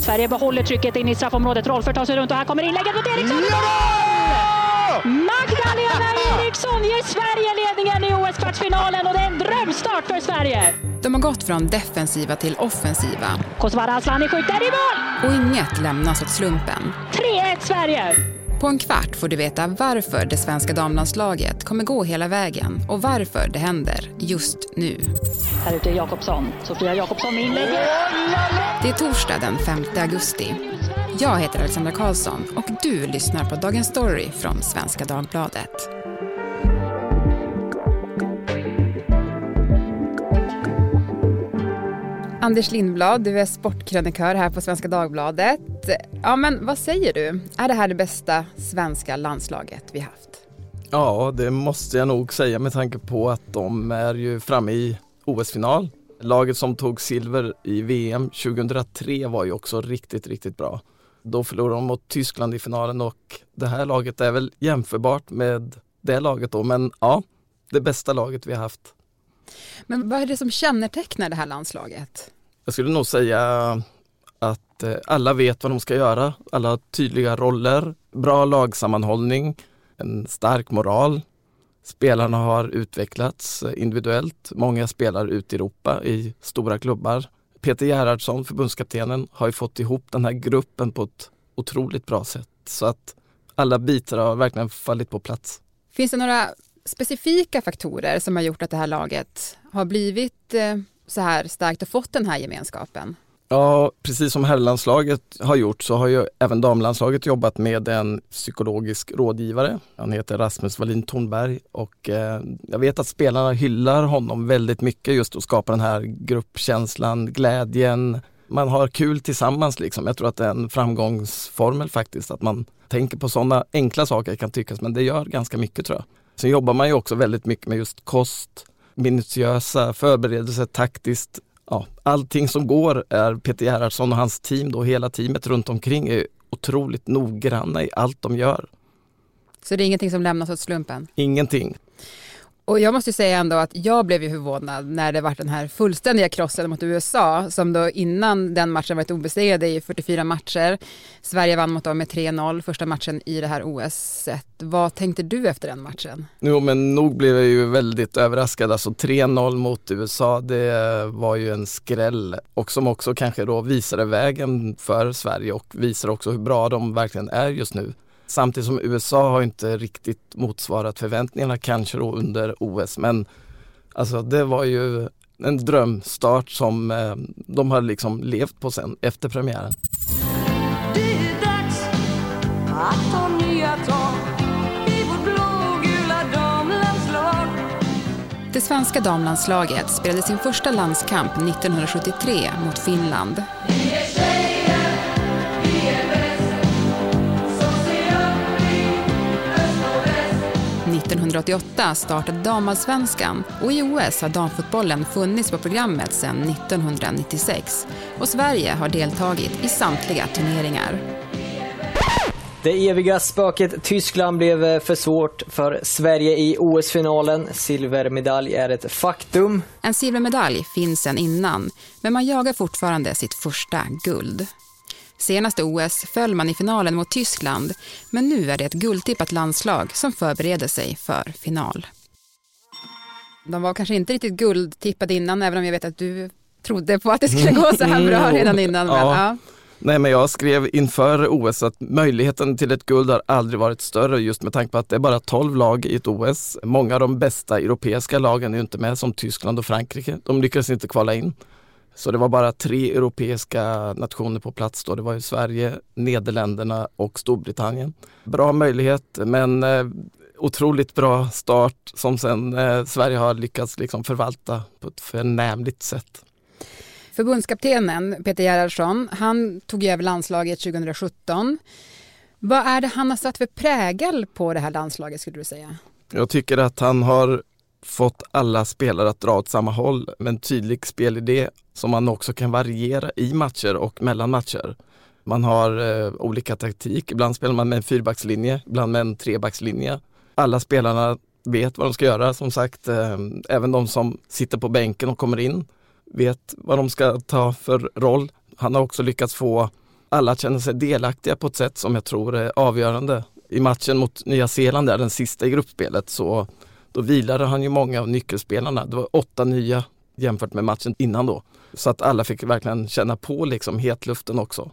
Sverige behåller trycket in i straffområdet. Rolför tar sig runt och här kommer inlägget mot Eriksson. Ja! Magdalena Eriksson ger Sverige ledningen i OS-kvartsfinalen och det är en drömstart för Sverige. De har gått från defensiva till offensiva. Kosovare Asllani skjuter i mål! Och inget lämnas åt slumpen. 3-1 Sverige! På en kvart får du veta varför det svenska damlandslaget kommer gå hela vägen och varför det händer just nu. Här ute är Jakobsson. Sofia Jakobsson med inlägget. Det är torsdag den 5 augusti. Jag heter Alexandra Karlsson och du lyssnar på Dagens Story från Svenska Dagbladet. Anders Lindblad, du är sportkrönikör här på Svenska Dagbladet. Ja, men vad säger du? Är det här det bästa svenska landslaget vi haft? Ja, det måste jag nog säga med tanke på att de är ju framme i OS-final. Laget som tog silver i VM 2003 var ju också riktigt, riktigt bra. Då förlorade de mot Tyskland i finalen och det här laget är väl jämförbart med det laget då, men ja, det bästa laget vi har haft. Men vad är det som kännetecknar det här landslaget? Jag skulle nog säga att eh, alla vet vad de ska göra. Alla har tydliga roller, bra lagsammanhållning, en stark moral. Spelarna har utvecklats eh, individuellt. Många spelar ute i Europa i stora klubbar. Peter Gerhardsson, förbundskaptenen, har ju fått ihop den här gruppen på ett otroligt bra sätt. Så att alla bitar har verkligen fallit på plats. Finns det några specifika faktorer som har gjort att det här laget har blivit eh, så här starkt och fått den här gemenskapen? Ja, precis som herrlandslaget har gjort så har ju även damlandslaget jobbat med en psykologisk rådgivare. Han heter Rasmus Wallin Thornberg och eh, jag vet att spelarna hyllar honom väldigt mycket just att skapa den här gruppkänslan, glädjen. Man har kul tillsammans liksom. Jag tror att det är en framgångsformel faktiskt, att man tänker på sådana enkla saker kan tyckas, men det gör ganska mycket tror jag. Sen jobbar man ju också väldigt mycket med just kost, minutiösa förberedelser, taktiskt. Ja, allting som går är Peter Gerhardsson och hans team då, hela teamet runt omkring är otroligt noggranna i allt de gör. Så det är ingenting som lämnas åt slumpen? Ingenting. Och jag måste säga ändå att jag blev ju förvånad när det var den här fullständiga krossen mot USA som då innan den matchen varit obesegrade i 44 matcher. Sverige vann mot dem med 3-0 första matchen i det här OS. Vad tänkte du efter den matchen? Jo men nog blev jag ju väldigt överraskad. Alltså 3-0 mot USA det var ju en skräll och som också kanske då visade vägen för Sverige och visar också hur bra de verkligen är just nu. Samtidigt som USA har inte riktigt motsvarat förväntningarna kanske då under OS men alltså det var ju en drömstart som eh, de har liksom levt på sen efter premiären. Det är dags att ta nya tag i vårt blågula damlandslag. Det svenska damlandslaget spelade sin första landskamp 1973 mot Finland. 1988 startade damallsvenskan och i OS har damfotbollen funnits på programmet sedan 1996 och Sverige har deltagit i samtliga turneringar. Det eviga spöket Tyskland blev eh, för svårt för Sverige i OS-finalen. Silvermedalj är ett faktum. En silvermedalj finns sedan innan, men man jagar fortfarande sitt första guld. Senaste OS föll man i finalen mot Tyskland, men nu är det ett guldtippat landslag som förbereder sig för final. De var kanske inte riktigt guldtippade innan, även om jag vet att du trodde på att det skulle gå så här bra mm. redan innan. Men, ja. Ja. Nej men jag skrev inför OS att möjligheten till ett guld har aldrig varit större just med tanke på att det är bara 12 lag i ett OS. Många av de bästa europeiska lagen är inte med som Tyskland och Frankrike. De lyckades inte kvala in. Så det var bara tre europeiska nationer på plats då. Det var ju Sverige, Nederländerna och Storbritannien. Bra möjlighet men eh, otroligt bra start som sen eh, Sverige har lyckats liksom förvalta på ett förnämligt sätt. Förbundskaptenen Peter Gerhardsson, han tog över landslaget 2017. Vad är det han har satt för prägel på det här landslaget skulle du säga? Jag tycker att han har fått alla spelare att dra åt samma håll med en tydlig spelidé som man också kan variera i matcher och mellan matcher. Man har eh, olika taktik, ibland spelar man med en fyrbackslinje, ibland med en trebackslinje. Alla spelarna vet vad de ska göra som sagt, eh, även de som sitter på bänken och kommer in vet vad de ska ta för roll. Han har också lyckats få alla att känna sig delaktiga på ett sätt som jag tror är avgörande. I matchen mot Nya Zeeland, där den sista i gruppspelet, så då vilade han ju många av nyckelspelarna. Det var åtta nya jämfört med matchen innan då. Så att alla fick verkligen känna på liksom hetluften också.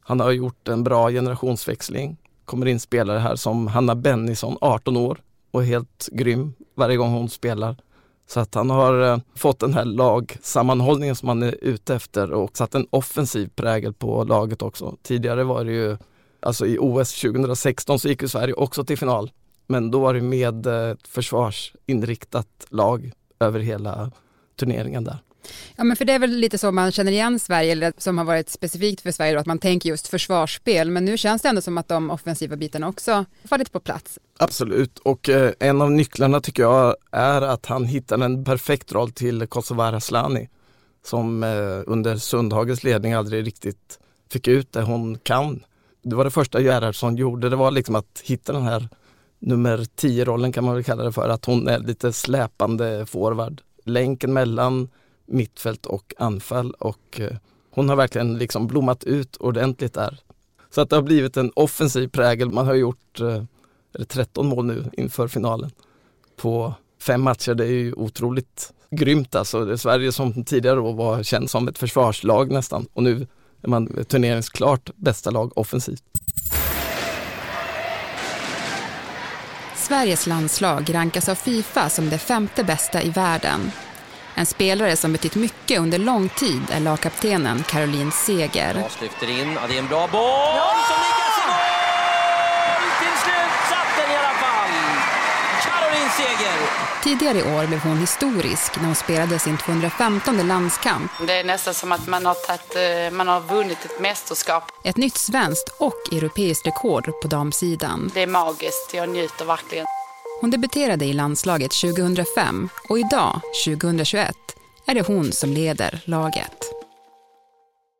Han har gjort en bra generationsväxling. Kommer in spelare här som Hanna Bennison, 18 år och helt grym varje gång hon spelar. Så att han har eh, fått den här lagsammanhållningen som han är ute efter och satt en offensiv prägel på laget också. Tidigare var det ju, alltså i OS 2016 så gick ju Sverige också till final. Men då var det med ett försvarsinriktat lag över hela turneringen där. Ja men för det är väl lite så man känner igen Sverige, eller som har varit specifikt för Sverige, då, att man tänker just försvarsspel. Men nu känns det ändå som att de offensiva bitarna också fallit på plats. Absolut, och eh, en av nycklarna tycker jag är att han hittar en perfekt roll till Kosovare Slani som eh, under Sundhagens ledning aldrig riktigt fick ut det hon kan. Det var det första Gerhardsson gjorde, det var liksom att hitta den här nummer 10-rollen kan man väl kalla det för, att hon är lite släpande forward. Länken mellan mittfält och anfall och eh, hon har verkligen liksom blommat ut ordentligt där. Så att det har blivit en offensiv prägel. Man har gjort eh, 13 mål nu inför finalen på fem matcher. Det är ju otroligt grymt alltså. Det är Sverige som tidigare då var känd som ett försvarslag nästan och nu är man turneringsklart bästa lag offensivt. Sveriges landslag rankas av Fifa som det femte bästa i världen en spelare som betytt mycket under lång tid är lagkaptenen Caroline Seger. Lars lyfter in, ja, det är en bra boll ja! som nickas i mål! Till slut satt den i alla fall! Caroline Seger! Tidigare i år blev hon historisk när hon spelade sin 215 landskamp. Det är nästan som att man har, tagit, eh, man har vunnit ett mästerskap. Ett nytt svenskt och europeiskt rekord på damsidan. Det är magiskt, jag njuter verkligen. Hon debuterade i landslaget 2005 och idag, 2021, är det hon som leder laget.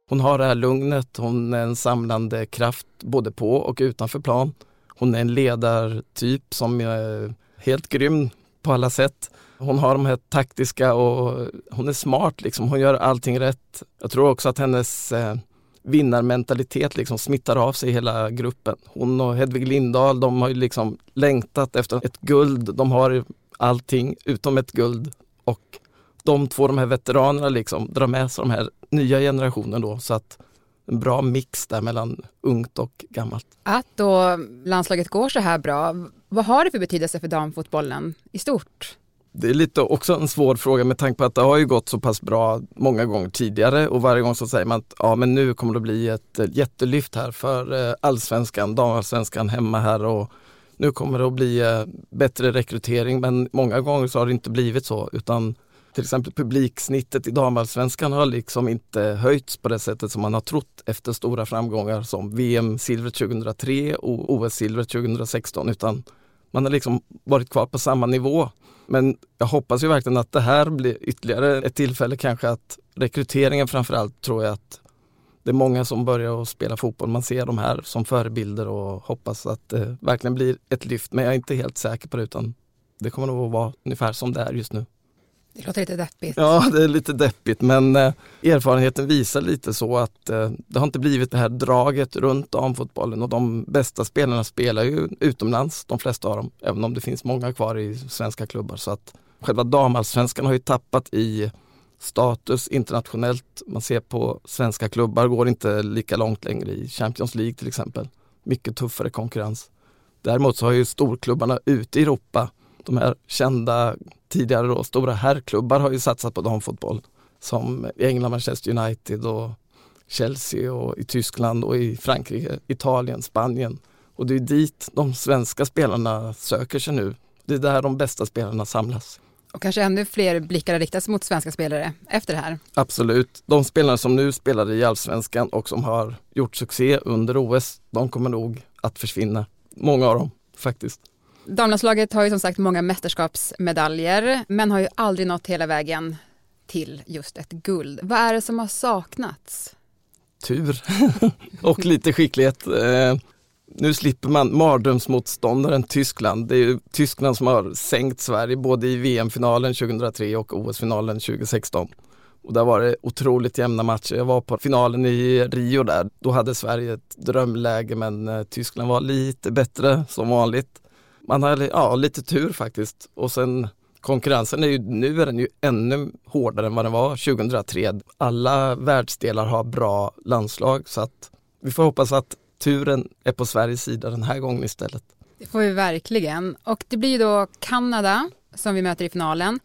Hon har det här lugnet, hon är en samlande kraft både på och utanför plan. Hon är en ledartyp som är helt grym på alla sätt. Hon har de här taktiska och hon är smart liksom. Hon gör allting rätt. Jag tror också att hennes eh, vinnarmentalitet liksom smittar av sig hela gruppen. Hon och Hedvig Lindahl, de har ju liksom längtat efter ett guld. De har allting utom ett guld och de två, de här veteranerna liksom, drar med sig de här nya generationen då så att en bra mix där mellan ungt och gammalt. Att då landslaget går så här bra, vad har det för betydelse för damfotbollen i stort? Det är lite också en svår fråga med tanke på att det har ju gått så pass bra många gånger tidigare och varje gång så säger man att ja men nu kommer det bli ett jättelyft här för eh, allsvenskan, damallsvenskan hemma här och nu kommer det att bli eh, bättre rekrytering men många gånger så har det inte blivit så utan till exempel publiksnittet i damallsvenskan har liksom inte höjts på det sättet som man har trott efter stora framgångar som VM-silvret 2003 och OS-silvret 2016 utan man har liksom varit kvar på samma nivå men jag hoppas ju verkligen att det här blir ytterligare ett tillfälle kanske att rekryteringen framförallt tror jag att det är många som börjar att spela fotboll. Man ser de här som förebilder och hoppas att det verkligen blir ett lyft. Men jag är inte helt säker på det utan det kommer nog att vara ungefär som det är just nu. Det låter lite deppigt. Ja, det är lite deppigt men eh, erfarenheten visar lite så att eh, det har inte blivit det här draget runt damfotbollen och de bästa spelarna spelar ju utomlands, de flesta av dem, även om det finns många kvar i svenska klubbar. Så att själva damallsvenskan har ju tappat i status internationellt. Man ser på svenska klubbar går inte lika långt längre i Champions League till exempel. Mycket tuffare konkurrens. Däremot så har ju storklubbarna ute i Europa, de här kända tidigare då, stora herrklubbar har ju satsat på damfotboll. Som i England, Manchester United och Chelsea och i Tyskland och i Frankrike, Italien, Spanien. Och det är dit de svenska spelarna söker sig nu. Det är där de bästa spelarna samlas. Och kanske ännu fler blickar riktas mot svenska spelare efter det här? Absolut. De spelarna som nu spelar i allsvenskan och som har gjort succé under OS, de kommer nog att försvinna. Många av dem faktiskt. Damlandslaget har ju som sagt många mästerskapsmedaljer men har ju aldrig nått hela vägen till just ett guld. Vad är det som har saknats? Tur och lite skicklighet. Eh, nu slipper man mardrömsmotståndaren Tyskland. Det är ju Tyskland som har sänkt Sverige både i VM-finalen 2003 och OS-finalen 2016. Och där var det otroligt jämna matcher. Jag var på finalen i Rio där. Då hade Sverige ett drömläge men eh, Tyskland var lite bättre som vanligt. Man hade ja, lite tur faktiskt. Och sen konkurrensen är ju, nu är den ju ännu hårdare än vad den var 2003. Alla världsdelar har bra landslag så att vi får hoppas att turen är på Sveriges sida den här gången istället. Det får vi verkligen. Och det blir då Kanada som vi möter i finalen.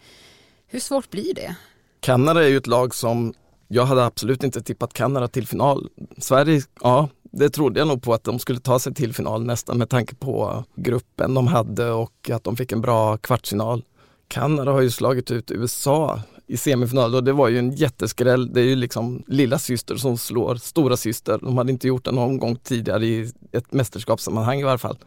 Hur svårt blir det? Kanada är ju ett lag som jag hade absolut inte tippat Kanada till final. Sverige, ja, det trodde jag nog på att de skulle ta sig till final nästan med tanke på gruppen de hade och att de fick en bra kvartsfinal. Kanada har ju slagit ut USA i semifinal och det var ju en jätteskräll. Det är ju liksom lilla syster som slår stora syster. De hade inte gjort det någon gång tidigare i ett mästerskapssammanhang i varje fall.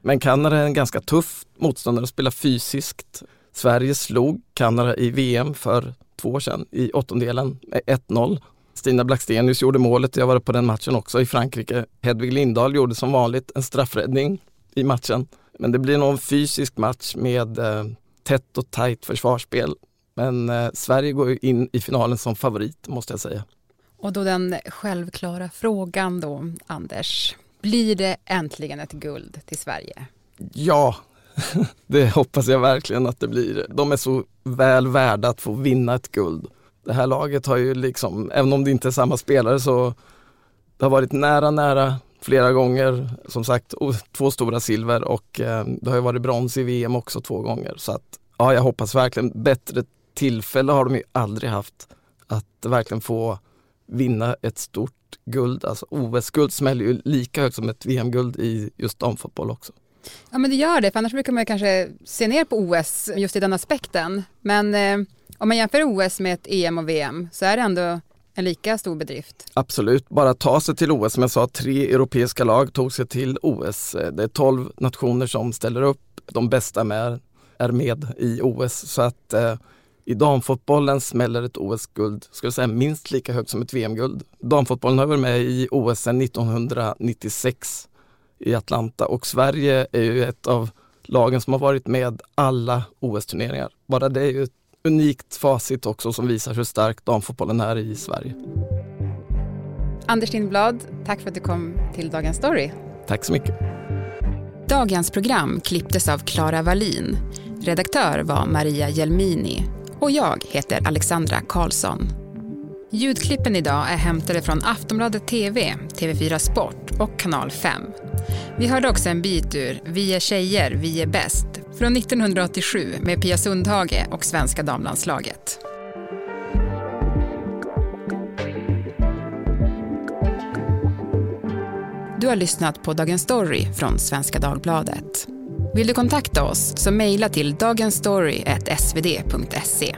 Men Kanada är en ganska tuff motståndare att spela fysiskt. Sverige slog Kanada i VM för två år sedan i åttondelen med 1-0. Stina Blackstenius gjorde målet, jag var på den matchen också i Frankrike. Hedvig Lindahl gjorde som vanligt en straffräddning i matchen. Men det blir nog en fysisk match med eh, tätt och tajt försvarsspel. Men eh, Sverige går in i finalen som favorit måste jag säga. Och då den självklara frågan då, Anders. Blir det äntligen ett guld till Sverige? Ja, det hoppas jag verkligen att det blir. De är så väl värda att få vinna ett guld. Det här laget har ju liksom, även om det inte är samma spelare så det har varit nära, nära flera gånger. Som sagt, två stora silver och eh, det har ju varit brons i VM också två gånger. Så att ja, jag hoppas verkligen bättre tillfälle har de ju aldrig haft att verkligen få vinna ett stort guld. Alltså OS-guld smäller ju lika högt som ett VM-guld i just damfotboll också. Ja men det gör det, för annars brukar man kanske se ner på OS just i den aspekten. Men eh, om man jämför OS med ett EM och VM så är det ändå en lika stor bedrift. Absolut, bara ta sig till OS. Som jag sa, tre europeiska lag tog sig till OS. Det är tolv nationer som ställer upp. De bästa med, är med i OS. Så att eh, i damfotbollen smäller ett OS-guld, skulle säga minst lika högt som ett VM-guld. Damfotbollen har varit med i OS sedan 1996 i Atlanta och Sverige är ju ett av lagen som har varit med alla OS-turneringar. Bara det är ju ett unikt facit också som visar hur stark damfotbollen är i Sverige. Anders Lindblad, tack för att du kom till Dagens Story. Tack så mycket. Dagens program klipptes av Klara Wallin. Redaktör var Maria Jelmini och jag heter Alexandra Karlsson. Ljudklippen idag är hämtade från Aftonbladet TV, TV4 Sport och Kanal 5. Vi hörde också en bit ur Vi är tjejer, vi är bäst från 1987 med Pia Sundhage och svenska damlandslaget. Du har lyssnat på Dagens Story från Svenska Dagbladet. Vill du kontakta oss så mejla till dagensstory.svd.se.